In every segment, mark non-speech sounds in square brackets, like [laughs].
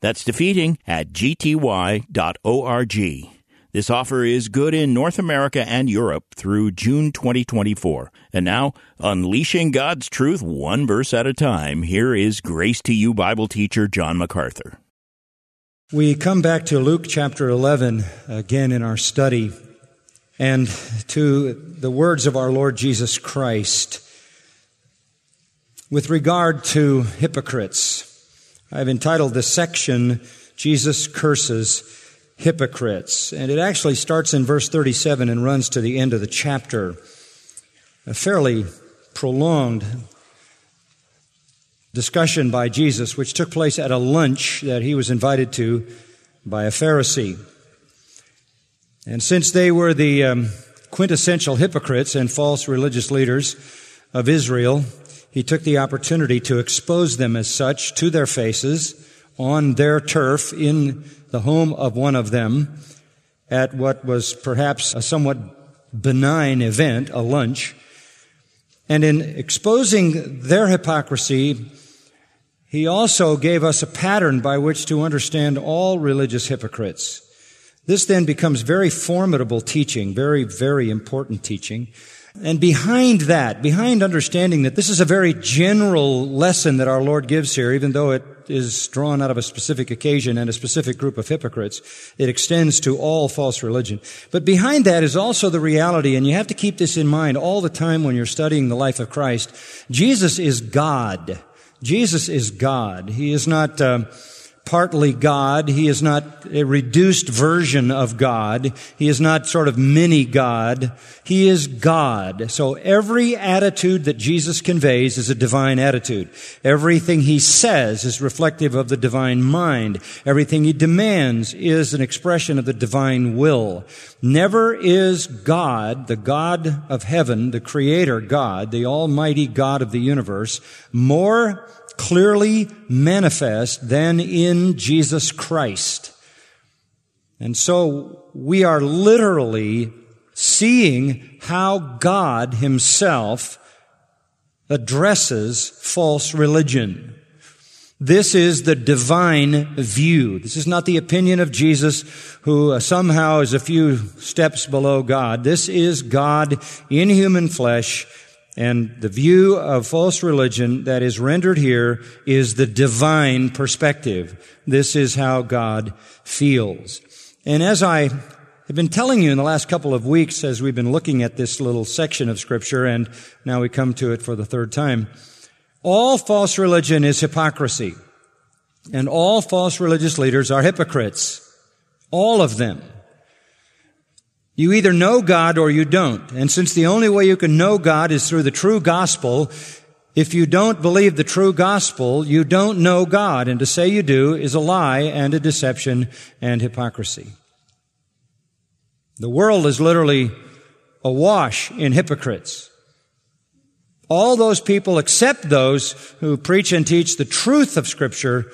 That's defeating at gty.org. This offer is good in North America and Europe through June 2024. And now, unleashing God's truth one verse at a time, here is Grace to You Bible teacher John MacArthur. We come back to Luke chapter 11 again in our study and to the words of our Lord Jesus Christ with regard to hypocrites. I've entitled this section, Jesus Curses Hypocrites. And it actually starts in verse 37 and runs to the end of the chapter. A fairly prolonged discussion by Jesus, which took place at a lunch that he was invited to by a Pharisee. And since they were the um, quintessential hypocrites and false religious leaders of Israel, he took the opportunity to expose them as such to their faces on their turf in the home of one of them at what was perhaps a somewhat benign event, a lunch. And in exposing their hypocrisy, he also gave us a pattern by which to understand all religious hypocrites. This then becomes very formidable teaching, very, very important teaching. And behind that, behind understanding that this is a very general lesson that our Lord gives here, even though it is drawn out of a specific occasion and a specific group of hypocrites, it extends to all false religion. But behind that is also the reality, and you have to keep this in mind all the time when you're studying the life of Christ. Jesus is God. Jesus is God. He is not, uh, partly God. He is not a reduced version of God. He is not sort of mini God. He is God. So every attitude that Jesus conveys is a divine attitude. Everything he says is reflective of the divine mind. Everything he demands is an expression of the divine will. Never is God, the God of heaven, the creator God, the almighty God of the universe, more clearly manifest than in Jesus Christ. And so we are literally seeing how God himself addresses false religion. This is the divine view. This is not the opinion of Jesus, who uh, somehow is a few steps below God. This is God in human flesh and the view of false religion that is rendered here is the divine perspective. This is how God feels. And as I have been telling you in the last couple of weeks as we've been looking at this little section of scripture, and now we come to it for the third time, all false religion is hypocrisy. And all false religious leaders are hypocrites. All of them. You either know God or you don't. And since the only way you can know God is through the true gospel, if you don't believe the true gospel, you don't know God. And to say you do is a lie and a deception and hypocrisy. The world is literally awash in hypocrites. All those people except those who preach and teach the truth of scripture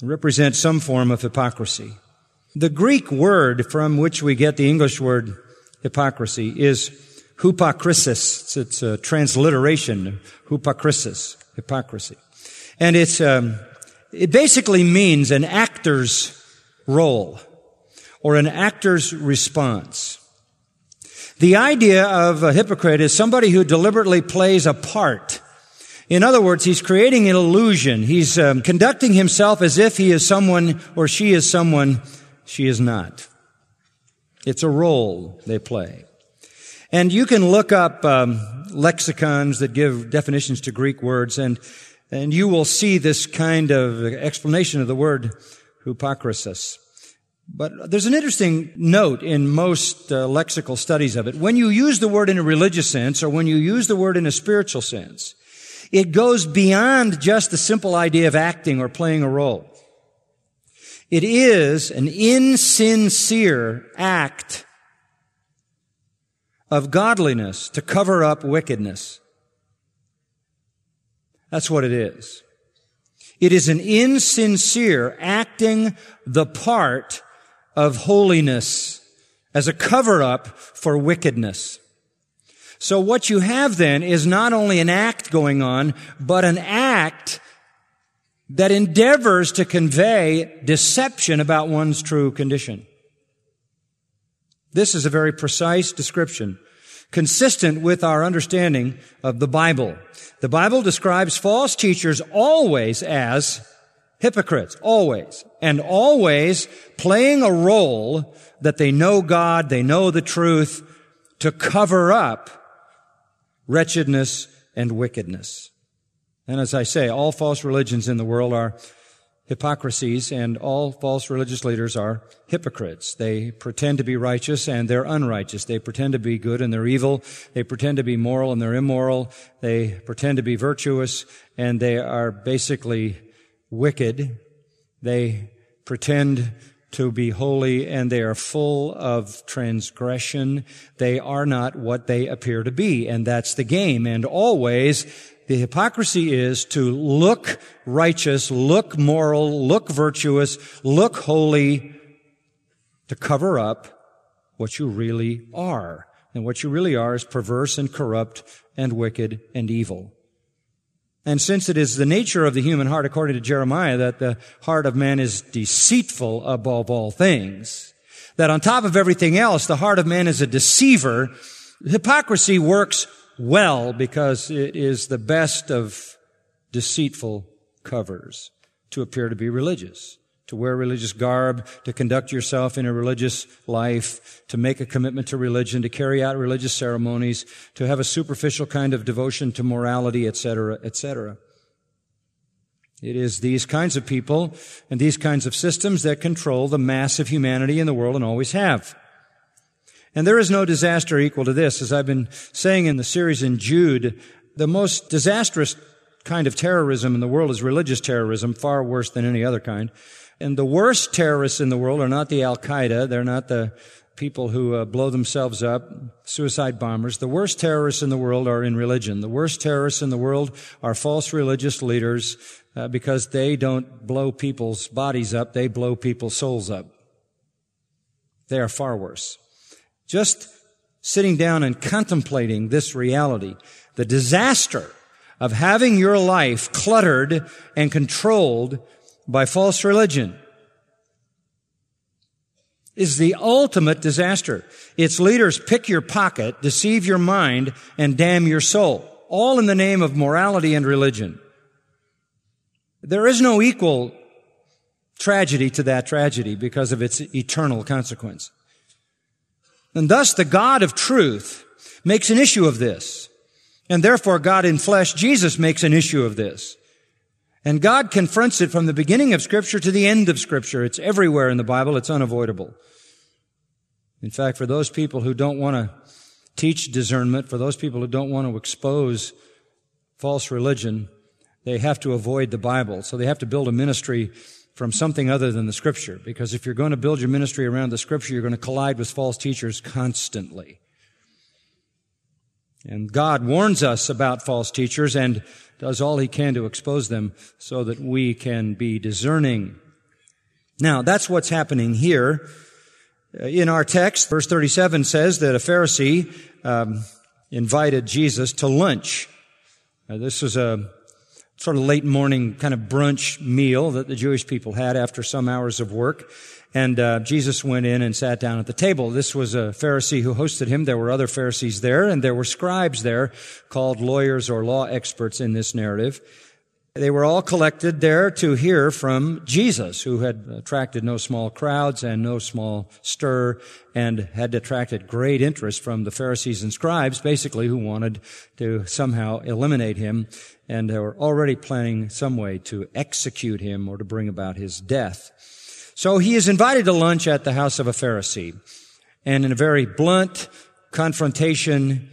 represent some form of hypocrisy. The Greek word from which we get the English word hypocrisy is hypokrisis. It's a transliteration, hypokrisis, hypocrisy. And it's, um, it basically means an actor's role or an actor's response. The idea of a hypocrite is somebody who deliberately plays a part. In other words, he's creating an illusion. He's um, conducting himself as if he is someone or she is someone she is not. It's a role they play. And you can look up um, lexicons that give definitions to Greek words, and and you will see this kind of explanation of the word hypocrisy. But there's an interesting note in most uh, lexical studies of it. When you use the word in a religious sense, or when you use the word in a spiritual sense, it goes beyond just the simple idea of acting or playing a role. It is an insincere act of godliness to cover up wickedness. That's what it is. It is an insincere acting the part of holiness as a cover up for wickedness. So what you have then is not only an act going on, but an act that endeavors to convey deception about one's true condition. This is a very precise description, consistent with our understanding of the Bible. The Bible describes false teachers always as hypocrites, always, and always playing a role that they know God, they know the truth, to cover up wretchedness and wickedness. And as I say, all false religions in the world are hypocrisies and all false religious leaders are hypocrites. They pretend to be righteous and they're unrighteous. They pretend to be good and they're evil. They pretend to be moral and they're immoral. They pretend to be virtuous and they are basically wicked. They pretend to be holy and they are full of transgression. They are not what they appear to be. And that's the game. And always the hypocrisy is to look righteous, look moral, look virtuous, look holy, to cover up what you really are. And what you really are is perverse and corrupt and wicked and evil. And since it is the nature of the human heart, according to Jeremiah, that the heart of man is deceitful above all things, that on top of everything else, the heart of man is a deceiver, hypocrisy works well because it is the best of deceitful covers to appear to be religious, to wear religious garb, to conduct yourself in a religious life, to make a commitment to religion, to carry out religious ceremonies, to have a superficial kind of devotion to morality, etc., etc. It is these kinds of people and these kinds of systems that control the mass of humanity in the world and always have. And there is no disaster equal to this. As I've been saying in the series in Jude, the most disastrous kind of terrorism in the world is religious terrorism, far worse than any other kind. And the worst terrorists in the world are not the Al Qaeda. They're not the people who uh, blow themselves up, suicide bombers. The worst terrorists in the world are in religion. The worst terrorists in the world are false religious leaders uh, because they don't blow people's bodies up. They blow people's souls up. They are far worse. Just sitting down and contemplating this reality, the disaster of having your life cluttered and controlled by false religion is the ultimate disaster. Its leaders pick your pocket, deceive your mind, and damn your soul, all in the name of morality and religion. There is no equal tragedy to that tragedy because of its eternal consequence. And thus the God of truth makes an issue of this. And therefore God in flesh, Jesus makes an issue of this. And God confronts it from the beginning of scripture to the end of scripture. It's everywhere in the Bible. It's unavoidable. In fact, for those people who don't want to teach discernment, for those people who don't want to expose false religion, they have to avoid the Bible. So they have to build a ministry from something other than the scripture. Because if you're going to build your ministry around the scripture, you're going to collide with false teachers constantly. And God warns us about false teachers and does all he can to expose them so that we can be discerning. Now, that's what's happening here. Uh, in our text, verse 37 says that a Pharisee um, invited Jesus to lunch. Uh, this was a sort of late morning kind of brunch meal that the Jewish people had after some hours of work. And uh, Jesus went in and sat down at the table. This was a Pharisee who hosted him. There were other Pharisees there, and there were scribes there, called lawyers or law experts in this narrative. They were all collected there to hear from Jesus, who had attracted no small crowds and no small stir and had attracted great interest from the Pharisees and scribes, basically, who wanted to somehow eliminate him and they were already planning some way to execute him or to bring about his death. So he is invited to lunch at the house of a Pharisee. And in a very blunt confrontation,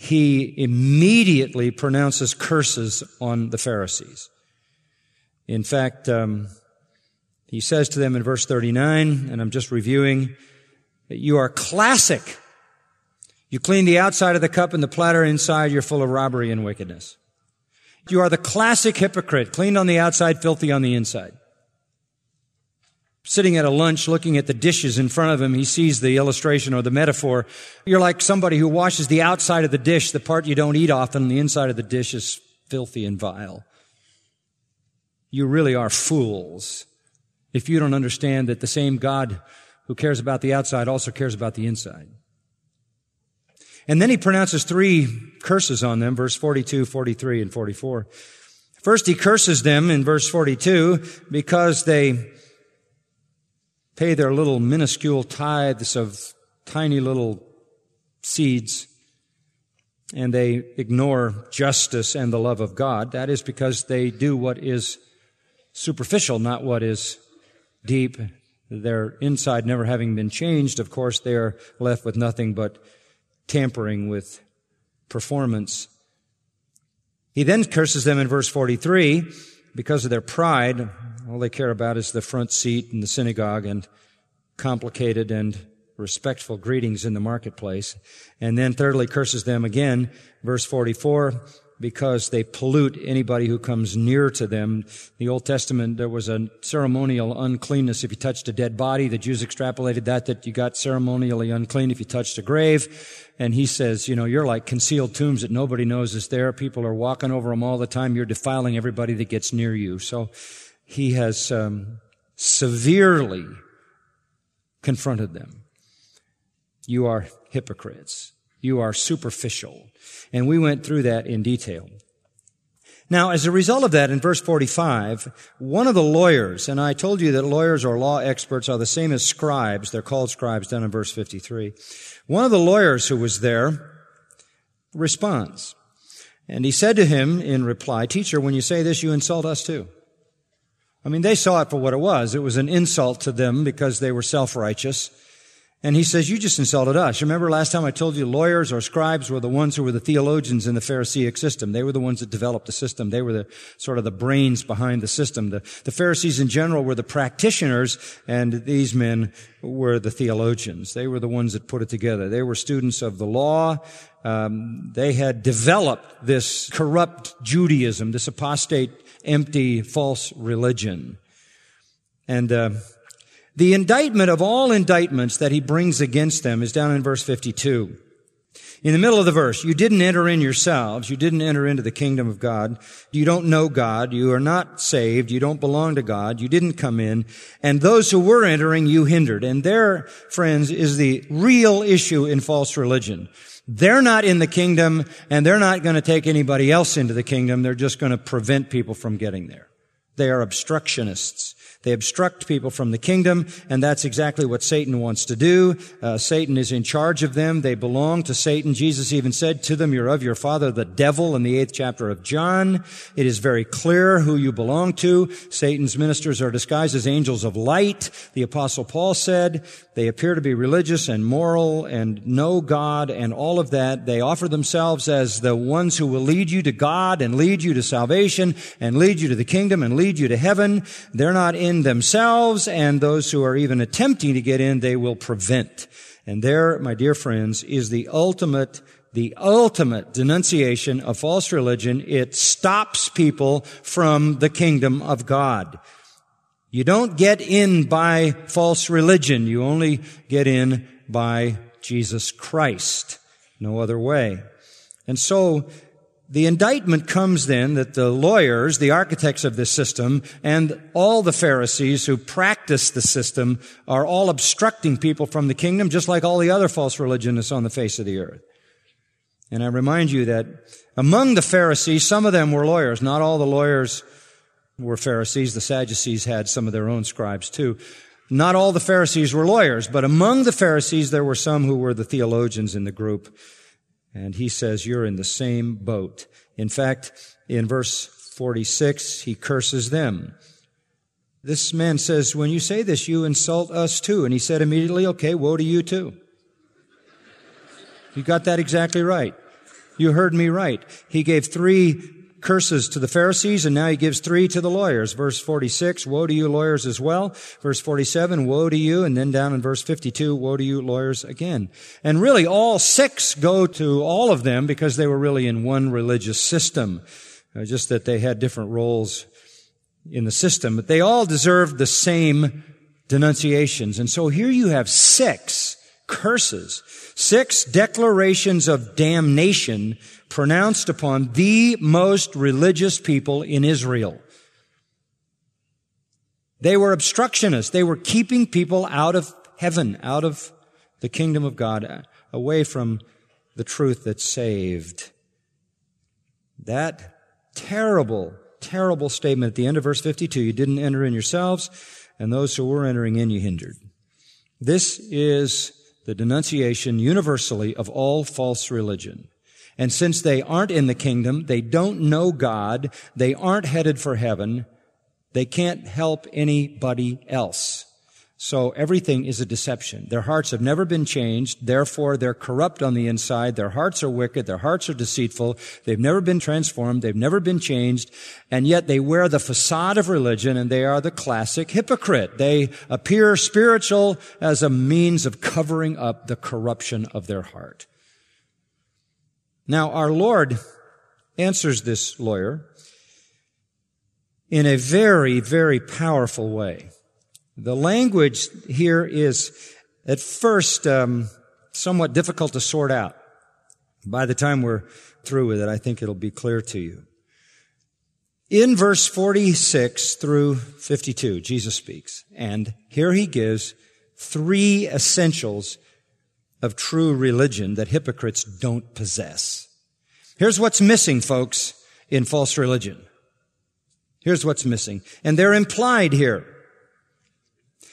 he immediately pronounces curses on the Pharisees. In fact, um, He says to them in verse 39, and I'm just reviewing, that you are classic. You clean the outside of the cup and the platter inside, you're full of robbery and wickedness. You are the classic hypocrite, cleaned on the outside, filthy on the inside. Sitting at a lunch looking at the dishes in front of him, he sees the illustration or the metaphor. You're like somebody who washes the outside of the dish, the part you don't eat often, the inside of the dish is filthy and vile. You really are fools if you don't understand that the same God who cares about the outside also cares about the inside. And then he pronounces three curses on them, verse 42, 43, and 44. First, he curses them in verse 42 because they pay their little minuscule tithes of tiny little seeds and they ignore justice and the love of God. That is because they do what is superficial, not what is deep. Their inside never having been changed, of course, they are left with nothing but tampering with performance. He then curses them in verse 43 because of their pride. All they care about is the front seat in the synagogue and complicated and respectful greetings in the marketplace. And then thirdly curses them again, verse 44, because they pollute anybody who comes near to them. The Old Testament, there was a ceremonial uncleanness if you touched a dead body. The Jews extrapolated that, that you got ceremonially unclean if you touched a grave. And he says, you know, you're like concealed tombs that nobody knows is there. People are walking over them all the time. You're defiling everybody that gets near you. So he has um, severely confronted them. You are hypocrites. You are superficial. And we went through that in detail. Now, as a result of that, in verse 45, one of the lawyers, and I told you that lawyers or law experts are the same as scribes, they're called scribes down in verse 53. One of the lawyers who was there responds. And he said to him in reply, Teacher, when you say this, you insult us too. I mean, they saw it for what it was. It was an insult to them because they were self-righteous. And he says, you just insulted us. Remember last time I told you lawyers or scribes were the ones who were the theologians in the Pharisaic system. They were the ones that developed the system. They were the sort of the brains behind the system. The, the Pharisees in general were the practitioners and these men were the theologians. They were the ones that put it together. They were students of the law. Um, they had developed this corrupt Judaism, this apostate, empty, false religion. And, uh, the indictment of all indictments that he brings against them is down in verse 52. In the middle of the verse, you didn't enter in yourselves. You didn't enter into the kingdom of God. You don't know God. You are not saved. You don't belong to God. You didn't come in. And those who were entering, you hindered. And there, friends, is the real issue in false religion. They're not in the kingdom and they're not going to take anybody else into the kingdom. They're just going to prevent people from getting there. They are obstructionists. They obstruct people from the kingdom, and that's exactly what Satan wants to do. Uh, Satan is in charge of them. They belong to Satan. Jesus even said to them, you're of your father, the devil, in the eighth chapter of John. It is very clear who you belong to. Satan's ministers are disguised as angels of light. The apostle Paul said they appear to be religious and moral and know God and all of that. They offer themselves as the ones who will lead you to God and lead you to salvation and lead you to the kingdom and lead you to heaven. They're not in in themselves and those who are even attempting to get in, they will prevent. And there, my dear friends, is the ultimate the ultimate denunciation of false religion. It stops people from the kingdom of God. You don't get in by false religion. You only get in by Jesus Christ. No other way. And so the indictment comes then that the lawyers, the architects of this system, and all the Pharisees who practice the system are all obstructing people from the kingdom, just like all the other false religionists on the face of the earth. And I remind you that among the Pharisees, some of them were lawyers. Not all the lawyers were Pharisees. The Sadducees had some of their own scribes too. Not all the Pharisees were lawyers, but among the Pharisees there were some who were the theologians in the group. And he says, you're in the same boat. In fact, in verse 46, he curses them. This man says, when you say this, you insult us too. And he said immediately, okay, woe to you too. You got that exactly right. You heard me right. He gave three curses to the Pharisees, and now he gives three to the lawyers. Verse 46, woe to you lawyers as well. Verse 47, woe to you. And then down in verse 52, woe to you lawyers again. And really all six go to all of them because they were really in one religious system. Uh, just that they had different roles in the system, but they all deserved the same denunciations. And so here you have six curses, six declarations of damnation pronounced upon the most religious people in Israel. They were obstructionists. They were keeping people out of heaven, out of the kingdom of God, away from the truth that saved. That terrible, terrible statement at the end of verse 52, you didn't enter in yourselves, and those who were entering in you hindered. This is the denunciation universally of all false religion. And since they aren't in the kingdom, they don't know God, they aren't headed for heaven, they can't help anybody else. So everything is a deception. Their hearts have never been changed. Therefore, they're corrupt on the inside. Their hearts are wicked. Their hearts are deceitful. They've never been transformed. They've never been changed. And yet they wear the facade of religion and they are the classic hypocrite. They appear spiritual as a means of covering up the corruption of their heart. Now, our Lord answers this lawyer in a very, very powerful way. The language here is at first um, somewhat difficult to sort out. By the time we're through with it, I think it'll be clear to you. In verse 46 through 52, Jesus speaks, and here he gives three essentials of true religion that hypocrites don't possess. Here's what's missing, folks, in false religion. Here's what's missing. And they're implied here.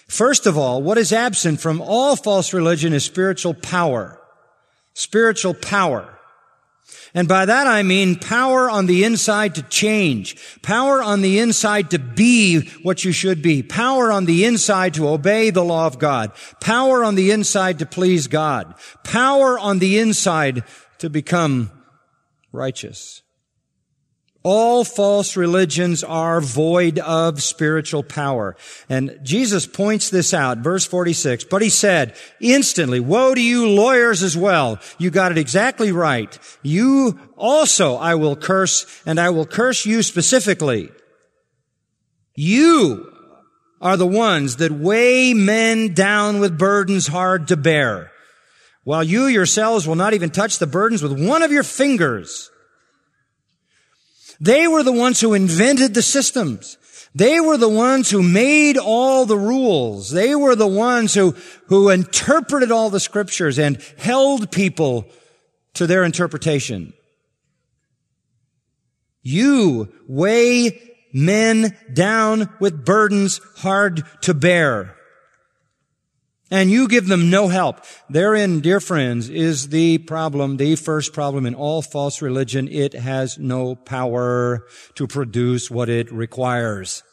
First of all, what is absent from all false religion is spiritual power. Spiritual power. And by that I mean power on the inside to change. Power on the inside to be what you should be. Power on the inside to obey the law of God. Power on the inside to please God. Power on the inside to become righteous. All false religions are void of spiritual power. And Jesus points this out, verse 46. But he said, instantly, woe to you lawyers as well. You got it exactly right. You also I will curse, and I will curse you specifically. You are the ones that weigh men down with burdens hard to bear, while you yourselves will not even touch the burdens with one of your fingers. They were the ones who invented the systems. They were the ones who made all the rules. They were the ones who, who interpreted all the scriptures and held people to their interpretation. You weigh men down with burdens hard to bear and you give them no help. Therein, dear friends, is the problem, the first problem in all false religion. It has no power to produce what it requires.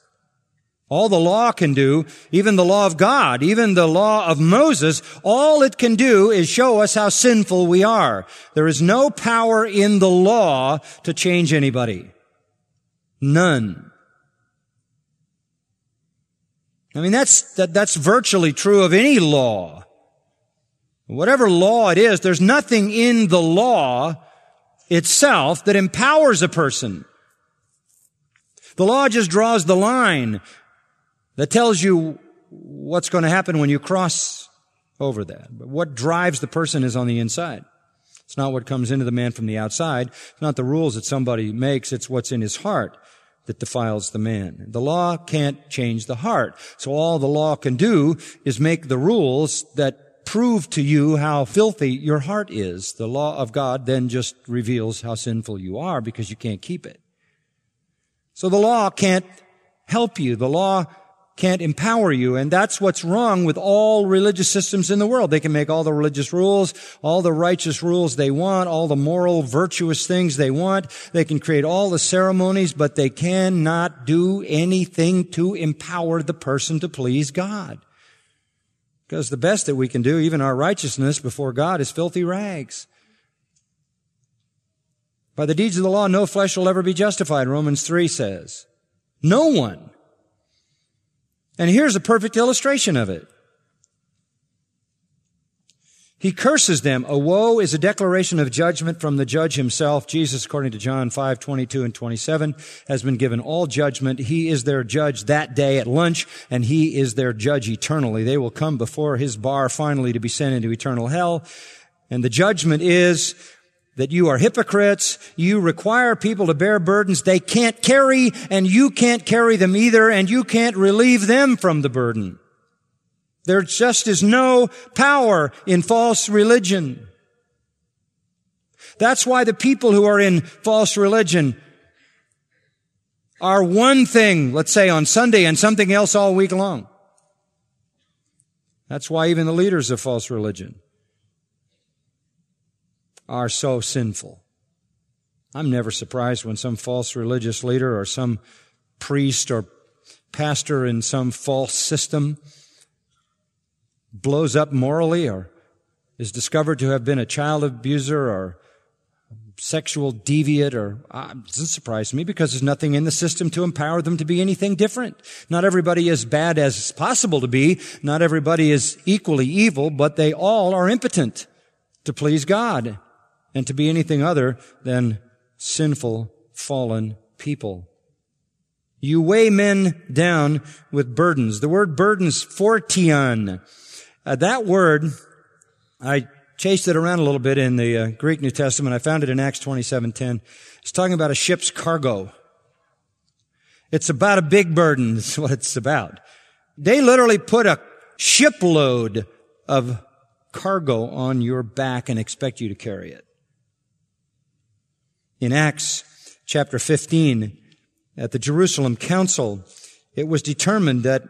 All the law can do, even the law of God, even the law of Moses, all it can do is show us how sinful we are. There is no power in the law to change anybody. None. I mean, that's, that, that's virtually true of any law. Whatever law it is, there's nothing in the law itself that empowers a person. The law just draws the line that tells you what's going to happen when you cross over that. But what drives the person is on the inside. It's not what comes into the man from the outside. It's not the rules that somebody makes. It's what's in his heart that defiles the man. The law can't change the heart. So all the law can do is make the rules that prove to you how filthy your heart is. The law of God then just reveals how sinful you are because you can't keep it. So the law can't help you. The law can't empower you. And that's what's wrong with all religious systems in the world. They can make all the religious rules, all the righteous rules they want, all the moral, virtuous things they want. They can create all the ceremonies, but they cannot do anything to empower the person to please God. Because the best that we can do, even our righteousness before God, is filthy rags. By the deeds of the law, no flesh will ever be justified, Romans 3 says. No one. And here's a perfect illustration of it. He curses them. A woe is a declaration of judgment from the judge himself. Jesus, according to John 5, 22 and 27, has been given all judgment. He is their judge that day at lunch, and he is their judge eternally. They will come before his bar finally to be sent into eternal hell. And the judgment is that you are hypocrites. You require people to bear burdens they can't carry, and you can't carry them either, and you can't relieve them from the burden. There just is no power in false religion. That's why the people who are in false religion are one thing, let's say on Sunday, and something else all week long. That's why even the leaders of false religion are so sinful. I'm never surprised when some false religious leader or some priest or pastor in some false system blows up morally or is discovered to have been a child abuser or sexual deviant or uh, doesn't surprise me because there's nothing in the system to empower them to be anything different. Not everybody is bad as possible to be. Not everybody is equally evil, but they all are impotent to please God and to be anything other than sinful, fallen people. You weigh men down with burdens. The word burdens, phortion. Uh, that word, I chased it around a little bit in the uh, Greek New Testament. I found it in Acts 27:10. It's talking about a ship's cargo. It's about a big burden. [laughs] That's what it's about. They literally put a shipload of cargo on your back and expect you to carry it. In Acts chapter 15, at the Jerusalem Council, it was determined that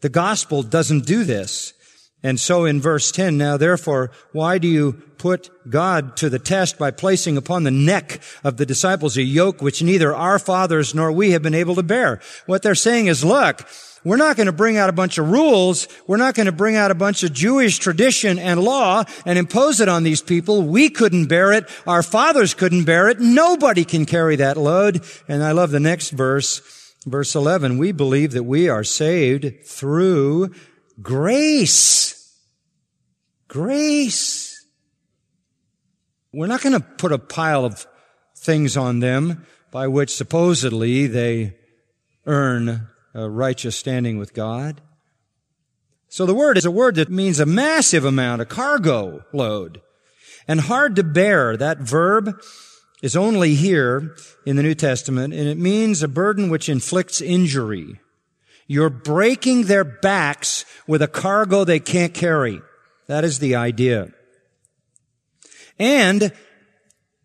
the gospel doesn't do this. And so in verse 10, now therefore, why do you put God to the test by placing upon the neck of the disciples a yoke which neither our fathers nor we have been able to bear? What they're saying is, look, we're not going to bring out a bunch of rules. We're not going to bring out a bunch of Jewish tradition and law and impose it on these people. We couldn't bear it. Our fathers couldn't bear it. Nobody can carry that load. And I love the next verse. Verse 11, we believe that we are saved through Grace. Grace. We're not going to put a pile of things on them by which supposedly they earn a righteous standing with God. So the word is a word that means a massive amount, a cargo load. And hard to bear, that verb is only here in the New Testament, and it means a burden which inflicts injury. You're breaking their backs with a cargo they can't carry. That is the idea. And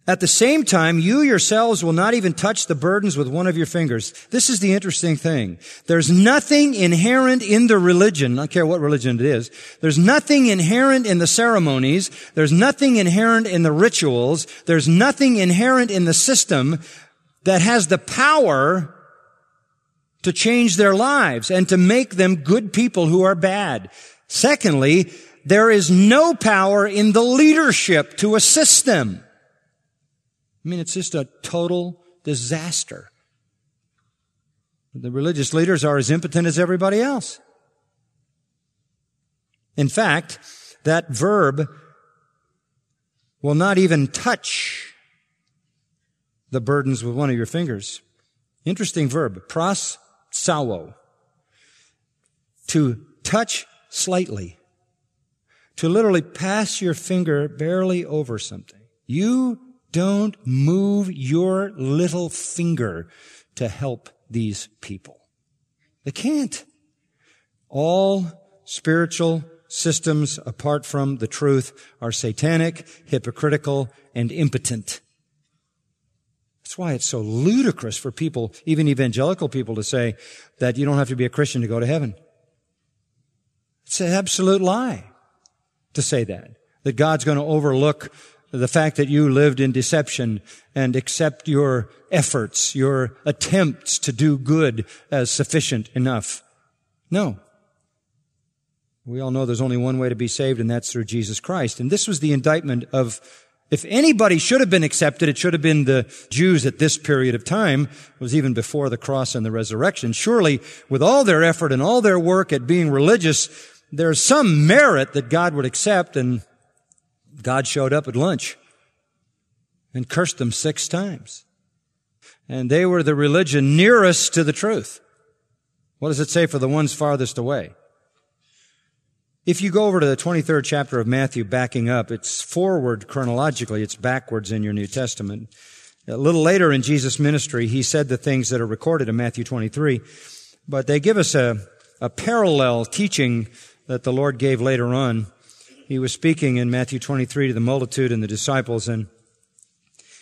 at the same time, you yourselves will not even touch the burdens with one of your fingers. This is the interesting thing. There's nothing inherent in the religion, I don't care what religion it is. There's nothing inherent in the ceremonies. There's nothing inherent in the rituals. There's nothing inherent in the system that has the power to change their lives and to make them good people who are bad. Secondly, there is no power in the leadership to assist them. I mean, it's just a total disaster. The religious leaders are as impotent as everybody else. In fact, that verb will not even touch the burdens with one of your fingers. Interesting verb. Pros sawo. To touch slightly. To literally pass your finger barely over something. You don't move your little finger to help these people. They can't. All spiritual systems apart from the truth are satanic, hypocritical, and impotent. That's why it's so ludicrous for people, even evangelical people, to say that you don't have to be a Christian to go to heaven. It's an absolute lie to say that. That God's going to overlook the fact that you lived in deception and accept your efforts, your attempts to do good as sufficient enough. No. We all know there's only one way to be saved, and that's through Jesus Christ. And this was the indictment of If anybody should have been accepted, it should have been the Jews at this period of time. It was even before the cross and the resurrection. Surely, with all their effort and all their work at being religious, there's some merit that God would accept, and God showed up at lunch and cursed them six times. And they were the religion nearest to the truth. What does it say for the ones farthest away? If you go over to the 23rd chapter of Matthew, backing up, it's forward chronologically, it's backwards in your New Testament. A little later in Jesus' ministry, he said the things that are recorded in Matthew 23, but they give us a, a parallel teaching that the Lord gave later on. He was speaking in Matthew 23 to the multitude and the disciples, and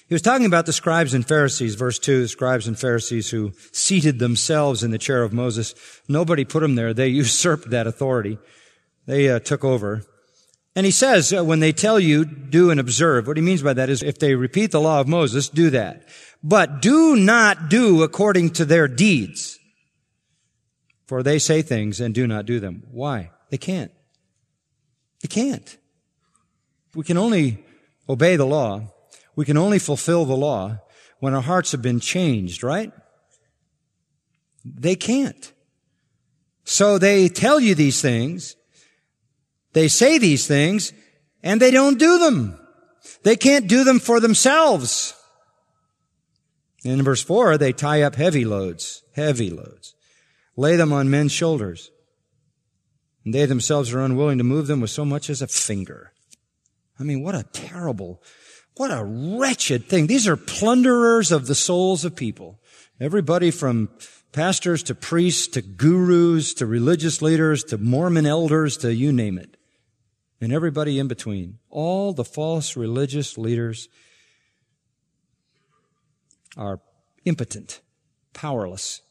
he was talking about the scribes and Pharisees, verse 2, the scribes and Pharisees who seated themselves in the chair of Moses. Nobody put them there. They [laughs] usurped that authority. They uh, took over. And he says, uh, when they tell you, do and observe, what he means by that is if they repeat the law of Moses, do that. But do not do according to their deeds. For they say things and do not do them. Why? They can't. They can't. We can only obey the law. We can only fulfill the law when our hearts have been changed, right? They can't. So they tell you these things, they say these things and they don't do them. They can't do them for themselves. In verse four, they tie up heavy loads, heavy loads, lay them on men's shoulders. And they themselves are unwilling to move them with so much as a finger. I mean, what a terrible, what a wretched thing. These are plunderers of the souls of people. Everybody from pastors to priests to gurus to religious leaders to Mormon elders to you name it and everybody in between. All the false religious leaders are impotent, powerless.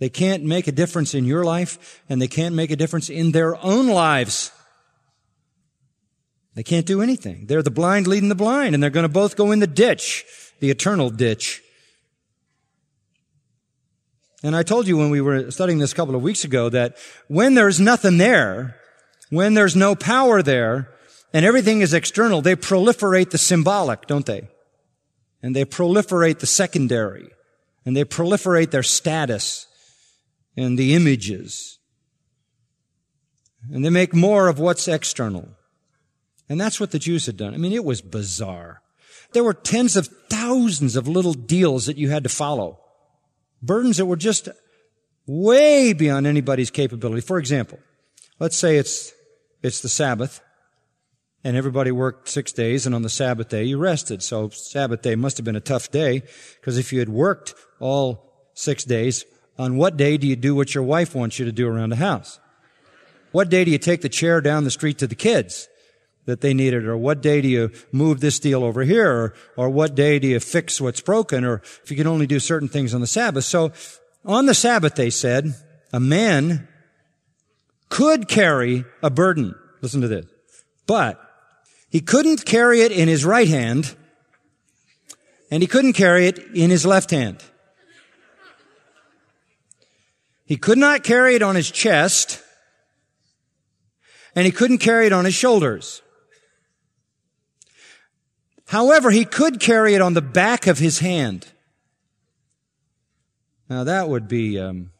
They can't make a difference in your life and they can't make a difference in their own lives. They can't do anything. They're the blind leading the blind and they're going to both go in the ditch, the eternal ditch. And I told you when we were studying this a couple of weeks ago that when there's nothing there, when there's no power there and everything is external, they proliferate the symbolic, don't they? And they proliferate the secondary and they proliferate their status and the images. And they make more of what's external. And that's what the Jews had done. I mean, it was bizarre. There were tens of thousands of little deals that you had to follow. Burdens that were just way beyond anybody's capability. For example, let's say it's it's the Sabbath, and everybody worked six days, and on the Sabbath day you rested. So Sabbath day must have been a tough day, because if you had worked all six days, on what day do you do what your wife wants you to do around the house? What day do you take the chair down the street to the kids that they needed? Or what day do you move this deal over here? Or, or what day do you fix what's broken? Or if you can only do certain things on the Sabbath. So on the Sabbath, they said, a man could carry a burden. Listen to this. But he couldn't carry it in his right hand and he couldn't carry it in his left hand. He could not carry it on his chest and he couldn't carry it on his shoulders. However, he could carry it on the back of his hand. Now that would be um,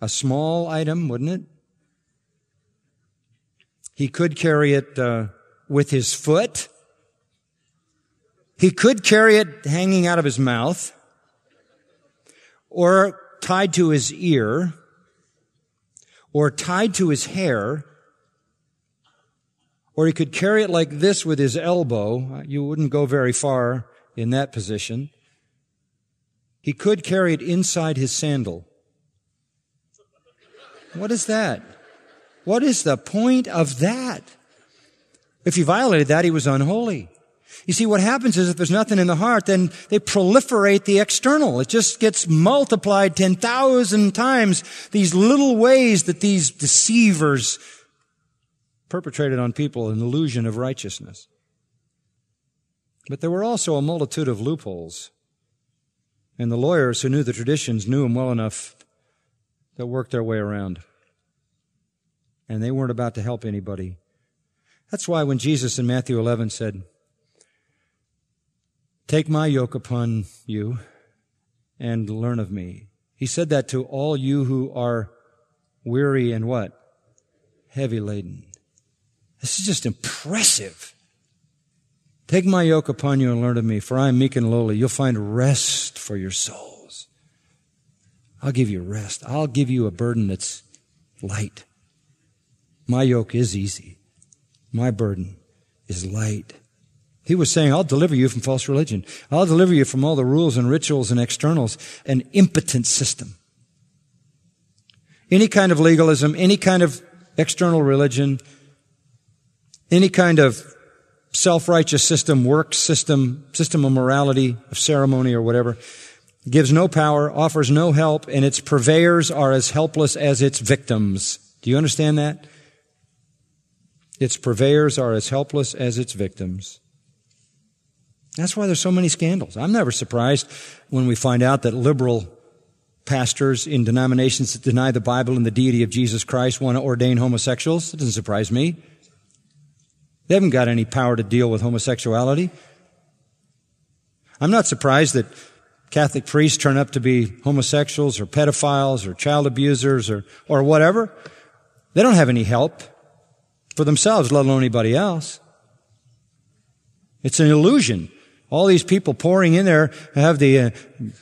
a small item, wouldn't it? He could carry it uh, with his foot. He could carry it hanging out of his mouth or tied to his ear or tied to his hair or he could carry it like this with his elbow. You wouldn't go very far in that position. He could carry it inside his sandal. What is that? What is the point of that? If he violated that, he was unholy. You see, what happens is if there's nothing in the heart, then they proliferate the external. It just gets multiplied 10,000 times. These little ways that these deceivers perpetrated on people an illusion of righteousness. But there were also a multitude of loopholes. And the lawyers who knew the traditions knew them well enough that worked their way around and they weren't about to help anybody. That's why when Jesus in Matthew 11 said, Take my yoke upon you and learn of me. He said that to all you who are weary and what? Heavy laden. This is just impressive. Take my yoke upon you and learn of me, for I am meek and lowly. You'll find rest for your souls. I'll give you rest. I'll give you a burden that's light. My yoke is easy. My burden is light. He was saying, I'll deliver you from false religion. I'll deliver you from all the rules and rituals and externals, an impotent system. Any kind of legalism, any kind of external religion, any kind of self-righteous system, work system, system of morality, of ceremony or whatever, gives no power, offers no help, and its purveyors are as helpless as its victims. Do you understand that? Its purveyors are as helpless as its victims. That's why there's so many scandals. I'm never surprised when we find out that liberal pastors in denominations that deny the Bible and the deity of Jesus Christ want to ordain homosexuals. It doesn't surprise me. They haven't got any power to deal with homosexuality. I'm not surprised that Catholic priests turn up to be homosexuals or pedophiles or child abusers or, or whatever. They don't have any help for themselves, let alone anybody else. It's an illusion. All these people pouring in there have the, uh,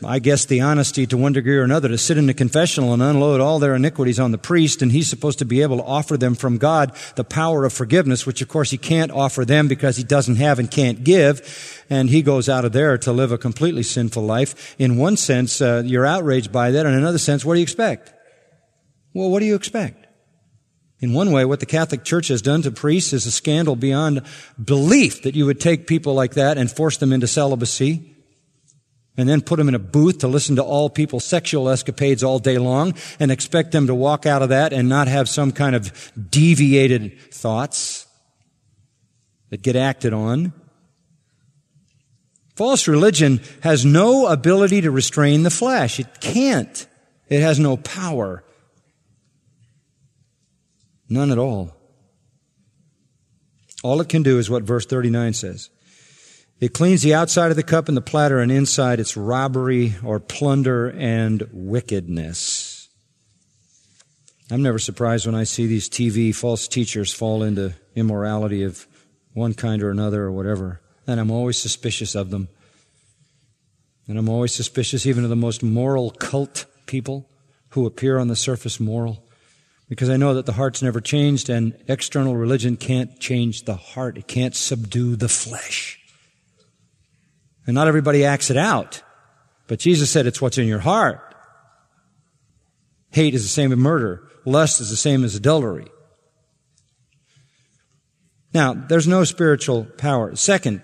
I guess, the honesty to one degree or another to sit in the confessional and unload all their iniquities on the priest, and he's supposed to be able to offer them from God the power of forgiveness, which of course he can't offer them because he doesn't have and can't give, and he goes out of there to live a completely sinful life. In one sense, uh, you're outraged by that. And in another sense, what do you expect? Well, what do you expect? In one way, what the Catholic Church has done to priests is a scandal beyond belief that you would take people like that and force them into celibacy and then put them in a booth to listen to all people's sexual escapades all day long and expect them to walk out of that and not have some kind of deviated thoughts that get acted on. False religion has no ability to restrain the flesh. It can't. It has no power. None at all. All it can do is what verse 39 says. It cleans the outside of the cup and the platter, and inside it's robbery or plunder and wickedness. I'm never surprised when I see these TV false teachers fall into immorality of one kind or another or whatever. And I'm always suspicious of them. And I'm always suspicious even of the most moral cult people who appear on the surface moral because I know that the heart's never changed and external religion can't change the heart. It can't subdue the flesh. And not everybody acts it out. But Jesus said it's what's in your heart. Hate is the same as murder. Lust is the same as adultery. Now, there's no spiritual power. Second,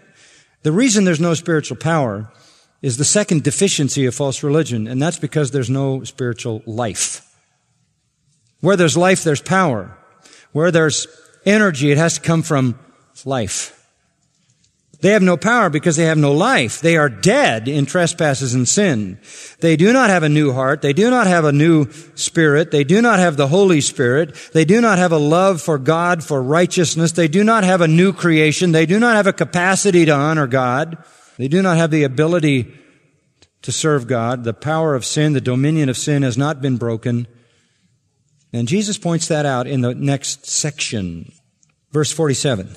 the reason there's no spiritual power is the second deficiency of false religion, and that's because there's no spiritual life. Where there's life, there's power. Where there's energy, it has to come from life. They have no power because they have no life. They are dead in trespasses and sin. They do not have a new heart. They do not have a new spirit. They do not have the Holy Spirit. They do not have a love for God, for righteousness. They do not have a new creation. They do not have a capacity to honor God. They do not have the ability to serve God. The power of sin, the dominion of sin has not been broken. And Jesus points that out in the next section. Verse 47.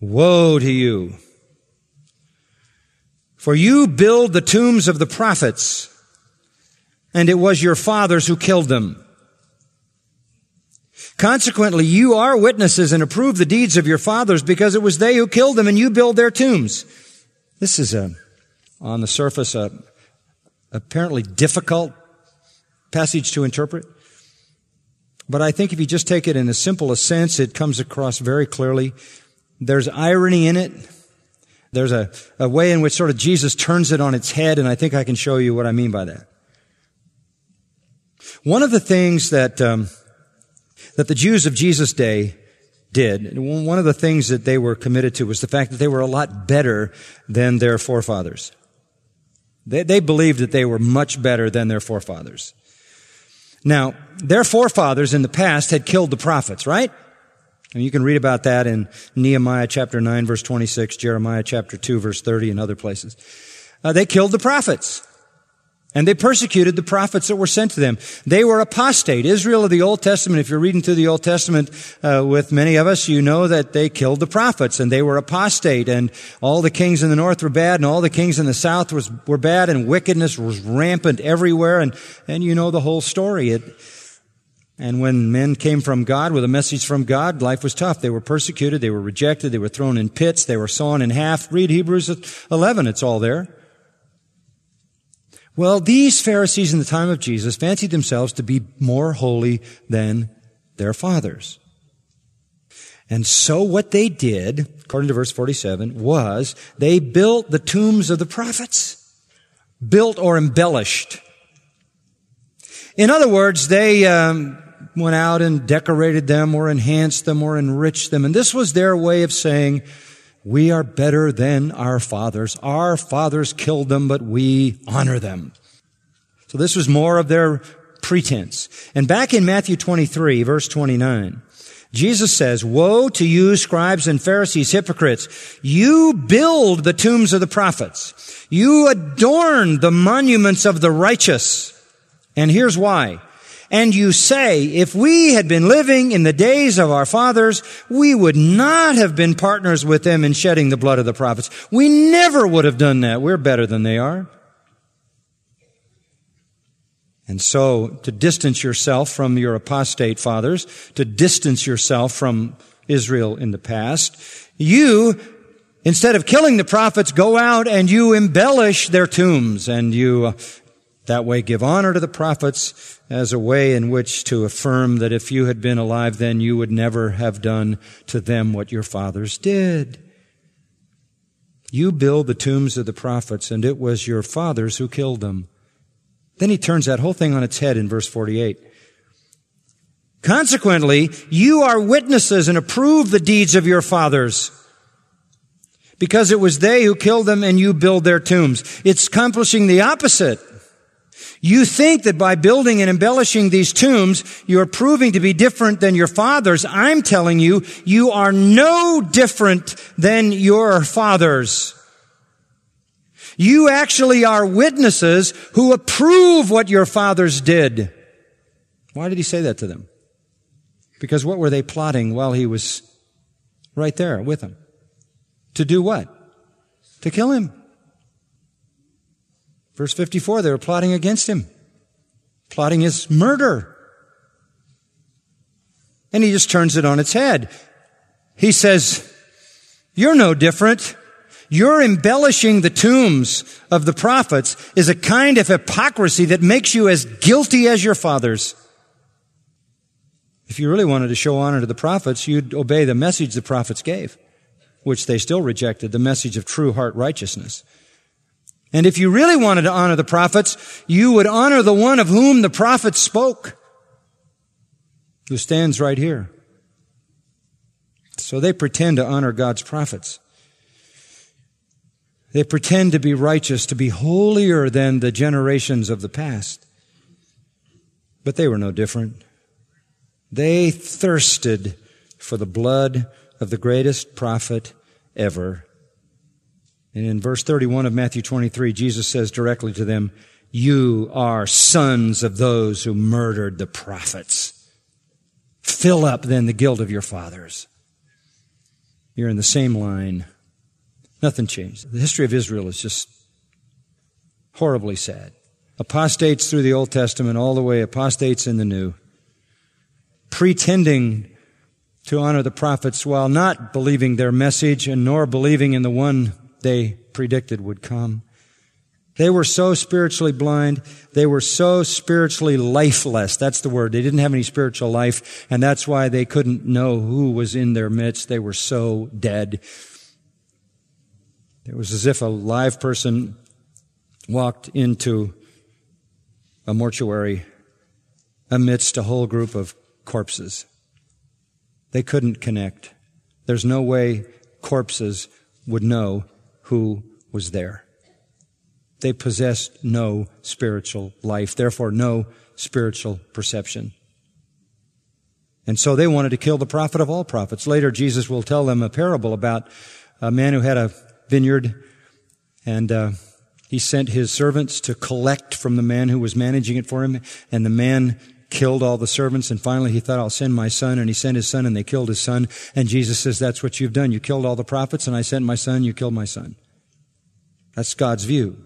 Woe to you! For you build the tombs of the prophets, and it was your fathers who killed them. Consequently, you are witnesses and approve the deeds of your fathers because it was they who killed them and you build their tombs. This is a, on the surface, a apparently difficult passage to interpret. But I think if you just take it in a simple sense, it comes across very clearly. There's irony in it. There's a, a way in which sort of Jesus turns it on its head, and I think I can show you what I mean by that. One of the things that um, that the Jews of Jesus' day did, one of the things that they were committed to was the fact that they were a lot better than their forefathers. They, they believed that they were much better than their forefathers. Now, their forefathers in the past had killed the prophets, right? And you can read about that in Nehemiah chapter 9 verse 26, Jeremiah chapter 2 verse 30 and other places. Uh, they killed the prophets. And they persecuted the prophets that were sent to them. They were apostate. Israel of the Old Testament, if you're reading through the Old Testament uh, with many of us, you know that they killed the prophets and they were apostate and all the kings in the north were bad and all the kings in the south was, were bad and wickedness was rampant everywhere and, and you know the whole story. It, and when men came from God with a message from God, life was tough. They were persecuted, they were rejected, they were thrown in pits, they were sawn in half. Read Hebrews 11, it's all there. Well, these Pharisees in the time of Jesus fancied themselves to be more holy than their fathers. And so what they did, according to verse 47, was they built the tombs of the prophets. Built or embellished. In other words, they um, went out and decorated them or enhanced them or enriched them. And this was their way of saying, we are better than our fathers. Our fathers killed them, but we honor them. So this was more of their pretense. And back in Matthew 23, verse 29, Jesus says, Woe to you, scribes and Pharisees, hypocrites! You build the tombs of the prophets. You adorn the monuments of the righteous. And here's why and you say, if we had been living in the days of our fathers, we would not have been partners with them in shedding the blood of the prophets. We never would have done that. We're better than they are. And so, to distance yourself from your apostate fathers, to distance yourself from Israel in the past, you, instead of killing the prophets, go out and you embellish their tombs and you uh, that way give honor to the prophets as a way in which to affirm that if you had been alive then you would never have done to them what your fathers did. You build the tombs of the prophets and it was your fathers who killed them. Then he turns that whole thing on its head in verse 48. Consequently, you are witnesses and approve the deeds of your fathers because it was they who killed them and you build their tombs. It's accomplishing the opposite. You think that by building and embellishing these tombs, you're proving to be different than your fathers. I'm telling you, you are no different than your fathers. You actually are witnesses who approve what your fathers did. Why did he say that to them? Because what were they plotting while he was right there with them? To do what? To kill him. Verse 54, they were plotting against him, plotting his murder. And he just turns it on its head. He says, You're no different. Your embellishing the tombs of the prophets is a kind of hypocrisy that makes you as guilty as your fathers. If you really wanted to show honor to the prophets, you'd obey the message the prophets gave, which they still rejected, the message of true heart righteousness. And if you really wanted to honor the prophets, you would honor the one of whom the prophets spoke, who stands right here. So they pretend to honor God's prophets. They pretend to be righteous, to be holier than the generations of the past. But they were no different. They thirsted for the blood of the greatest prophet ever and in verse 31 of Matthew 23, Jesus says directly to them, You are sons of those who murdered the prophets. Fill up then the guilt of your fathers. You're in the same line. Nothing changed. The history of Israel is just horribly sad. Apostates through the Old Testament, all the way apostates in the New. Pretending to honor the prophets while not believing their message and nor believing in the one they predicted would come. They were so spiritually blind. They were so spiritually lifeless. That's the word. They didn't have any spiritual life, and that's why they couldn't know who was in their midst. They were so dead. It was as if a live person walked into a mortuary amidst a whole group of corpses. They couldn't connect. There's no way corpses would know who was there. They possessed no spiritual life, therefore, no spiritual perception. And so they wanted to kill the prophet of all prophets. Later, Jesus will tell them a parable about a man who had a vineyard and uh, he sent his servants to collect from the man who was managing it for him. And the man killed all the servants. And finally he thought, I'll send my son. And he sent his son and they killed his son. And Jesus says, that's what you've done. You killed all the prophets and I sent my son. You killed my son. That's God's view.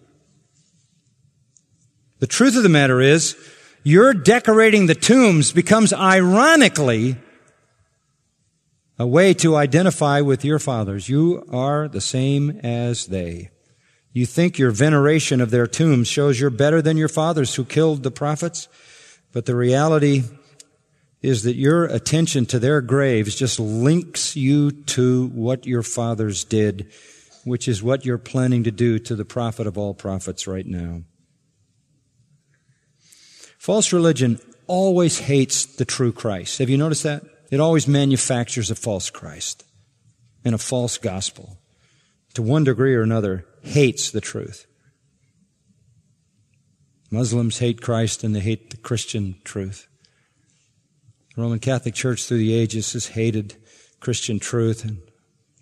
The truth of the matter is, your decorating the tombs becomes ironically a way to identify with your fathers. You are the same as they. You think your veneration of their tombs shows you're better than your fathers who killed the prophets, but the reality is that your attention to their graves just links you to what your fathers did, which is what you're planning to do to the prophet of all prophets right now. False religion always hates the true Christ. Have you noticed that? It always manufactures a false Christ and a false gospel. To one degree or another, hates the truth. Muslims hate Christ and they hate the Christian truth. The Roman Catholic Church through the ages has hated Christian truth and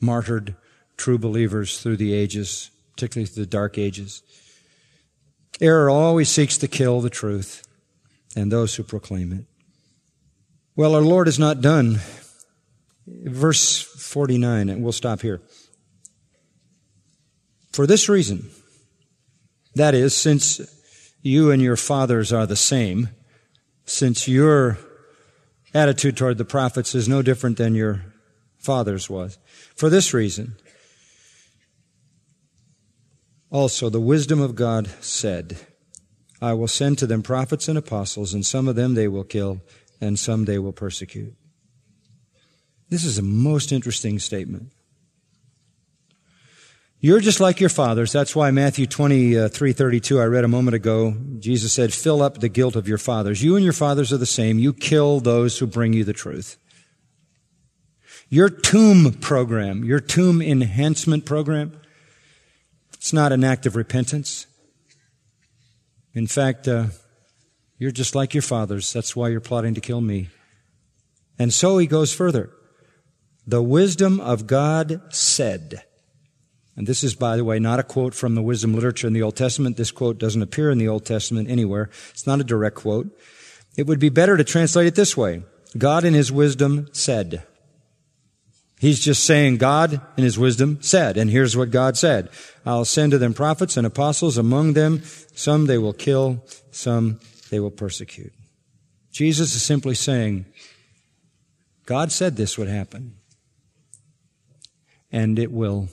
martyred true believers through the ages, particularly through the dark ages. Error always seeks to kill the truth and those who proclaim it. Well, our Lord is not done. Verse 49, and we'll stop here. For this reason, that is, since you and your fathers are the same, since your attitude toward the prophets is no different than your father's was. For this reason, also the wisdom of God said, I will send to them prophets and apostles, and some of them they will kill, and some they will persecute. This is a most interesting statement. You're just like your fathers. That's why Matthew 23, 32, I read a moment ago, Jesus said, fill up the guilt of your fathers. You and your fathers are the same. You kill those who bring you the truth. Your tomb program, your tomb enhancement program, it's not an act of repentance. In fact, uh, you're just like your fathers. That's why you're plotting to kill me. And so he goes further. The wisdom of God said, and this is, by the way, not a quote from the wisdom literature in the Old Testament. This quote doesn't appear in the Old Testament anywhere. It's not a direct quote. It would be better to translate it this way. God in his wisdom said. He's just saying God in his wisdom said, and here's what God said. I'll send to them prophets and apostles among them. Some they will kill, some they will persecute. Jesus is simply saying, God said this would happen. And it will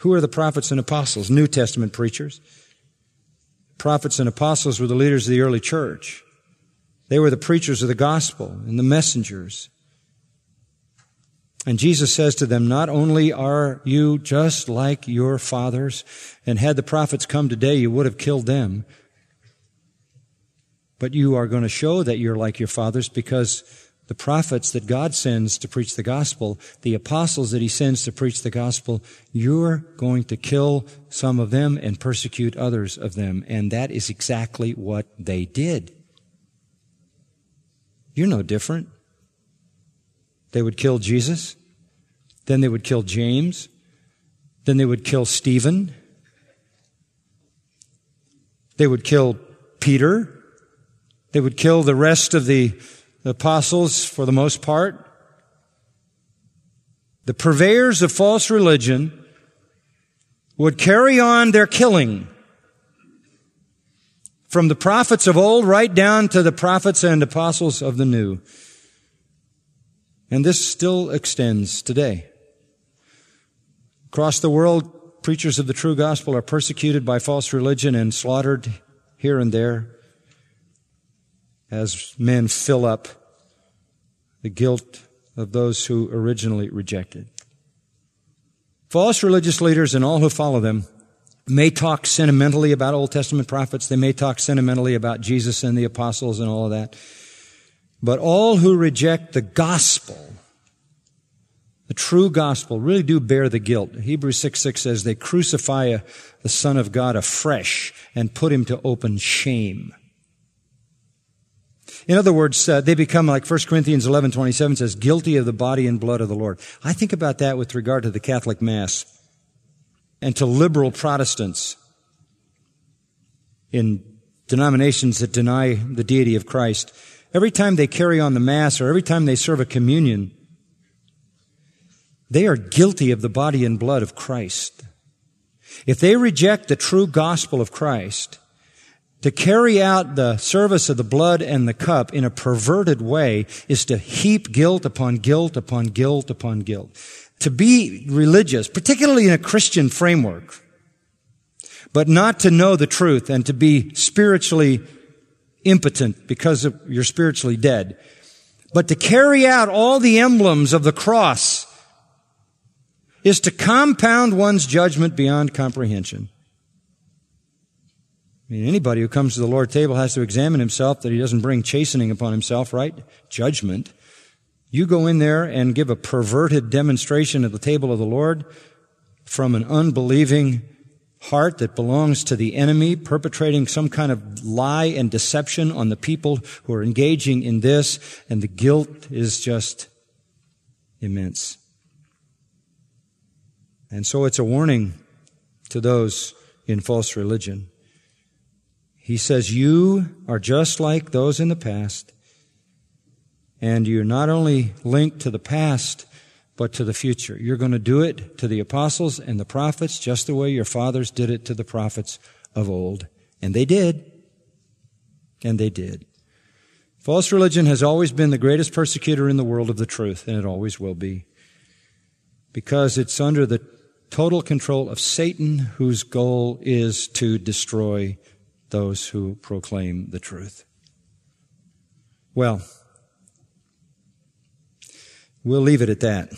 who are the prophets and apostles? New Testament preachers. Prophets and apostles were the leaders of the early church. They were the preachers of the gospel and the messengers. And Jesus says to them, not only are you just like your fathers, and had the prophets come today, you would have killed them, but you are going to show that you're like your fathers because the prophets that God sends to preach the gospel, the apostles that he sends to preach the gospel, you're going to kill some of them and persecute others of them. And that is exactly what they did. You're no different. They would kill Jesus. Then they would kill James. Then they would kill Stephen. They would kill Peter. They would kill the rest of the the apostles for the most part. The purveyors of false religion would carry on their killing from the prophets of old right down to the prophets and apostles of the new. And this still extends today. Across the world, preachers of the true gospel are persecuted by false religion and slaughtered here and there as men fill up the guilt of those who originally rejected. False religious leaders and all who follow them may talk sentimentally about Old Testament prophets. They may talk sentimentally about Jesus and the apostles and all of that. But all who reject the gospel, the true gospel, really do bear the guilt. Hebrews 6 6 says they crucify a, the Son of God afresh and put him to open shame. In other words, uh, they become like 1 Corinthians 11, 27 says, guilty of the body and blood of the Lord. I think about that with regard to the Catholic Mass and to liberal Protestants in denominations that deny the deity of Christ. Every time they carry on the Mass or every time they serve a communion, they are guilty of the body and blood of Christ. If they reject the true gospel of Christ, to carry out the service of the blood and the cup in a perverted way is to heap guilt upon guilt upon guilt upon guilt. To be religious, particularly in a Christian framework, but not to know the truth and to be spiritually impotent because you're spiritually dead, but to carry out all the emblems of the cross is to compound one's judgment beyond comprehension. I mean, anybody who comes to the Lord's table has to examine himself that he doesn't bring chastening upon himself, right? Judgment. You go in there and give a perverted demonstration at the table of the Lord from an unbelieving heart that belongs to the enemy, perpetrating some kind of lie and deception on the people who are engaging in this, and the guilt is just immense. And so it's a warning to those in false religion. He says, You are just like those in the past, and you're not only linked to the past, but to the future. You're going to do it to the apostles and the prophets just the way your fathers did it to the prophets of old. And they did. And they did. False religion has always been the greatest persecutor in the world of the truth, and it always will be. Because it's under the total control of Satan, whose goal is to destroy those who proclaim the truth. Well, we'll leave it at that.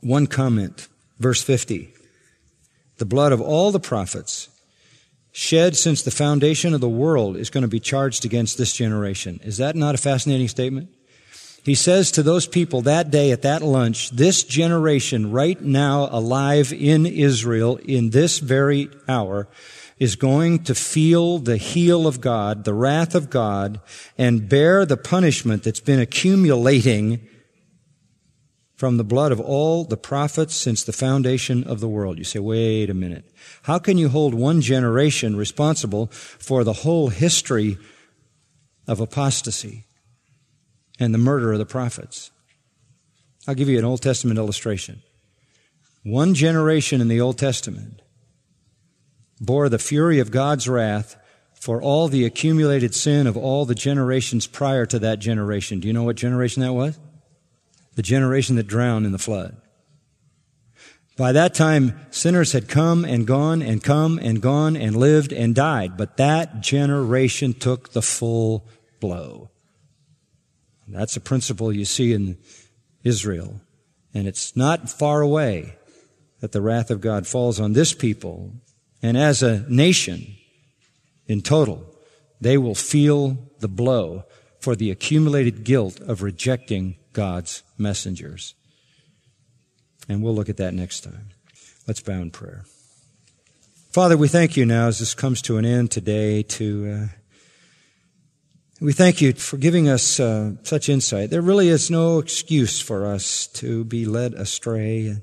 One comment, verse 50. The blood of all the prophets shed since the foundation of the world is going to be charged against this generation. Is that not a fascinating statement? He says to those people that day at that lunch, this generation right now alive in Israel in this very hour is going to feel the heel of God, the wrath of God, and bear the punishment that's been accumulating from the blood of all the prophets since the foundation of the world. You say, wait a minute. How can you hold one generation responsible for the whole history of apostasy and the murder of the prophets? I'll give you an Old Testament illustration. One generation in the Old Testament bore the fury of God's wrath for all the accumulated sin of all the generations prior to that generation. Do you know what generation that was? The generation that drowned in the flood. By that time, sinners had come and gone and come and gone and lived and died, but that generation took the full blow. That's a principle you see in Israel. And it's not far away that the wrath of God falls on this people and as a nation in total, they will feel the blow for the accumulated guilt of rejecting God's messengers. And we'll look at that next time. Let's bow in prayer. Father, we thank you now as this comes to an end today to, uh, we thank you for giving us uh, such insight. There really is no excuse for us to be led astray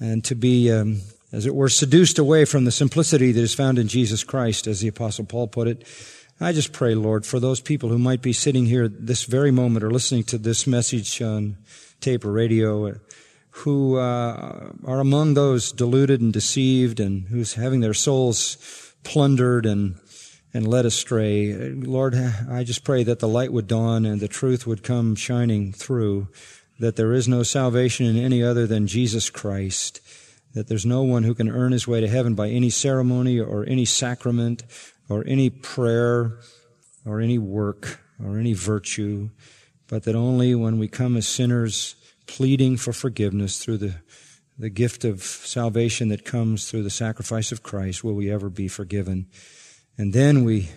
and to be um, as it were, seduced away from the simplicity that is found in Jesus Christ, as the Apostle Paul put it. I just pray, Lord, for those people who might be sitting here this very moment or listening to this message on tape or radio, who uh, are among those deluded and deceived and who's having their souls plundered and and led astray. Lord, I just pray that the light would dawn and the truth would come shining through, that there is no salvation in any other than Jesus Christ that there's no one who can earn his way to heaven by any ceremony or any sacrament or any prayer or any work or any virtue, but that only when we come as sinners pleading for forgiveness through the, the gift of salvation that comes through the sacrifice of Christ will we ever be forgiven. And then we,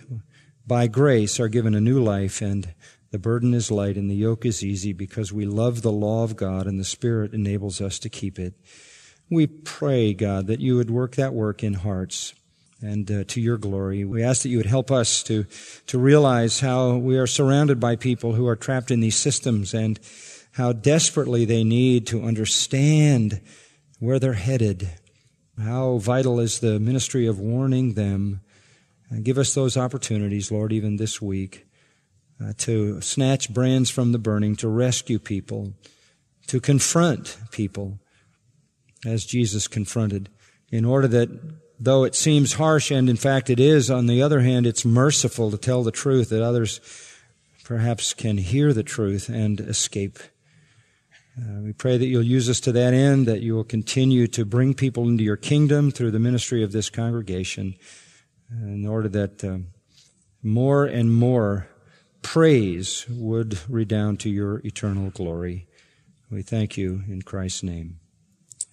by grace, are given a new life and the burden is light and the yoke is easy because we love the law of God and the Spirit enables us to keep it. We pray, God, that you would work that work in hearts and uh, to your glory. We ask that you would help us to, to realize how we are surrounded by people who are trapped in these systems and how desperately they need to understand where they're headed. How vital is the ministry of warning them. And give us those opportunities, Lord, even this week, uh, to snatch brands from the burning, to rescue people, to confront people as Jesus confronted, in order that though it seems harsh, and in fact it is, on the other hand, it's merciful to tell the truth that others perhaps can hear the truth and escape. Uh, we pray that you'll use us to that end, that you will continue to bring people into your kingdom through the ministry of this congregation, in order that uh, more and more praise would redound to your eternal glory. We thank you in Christ's name.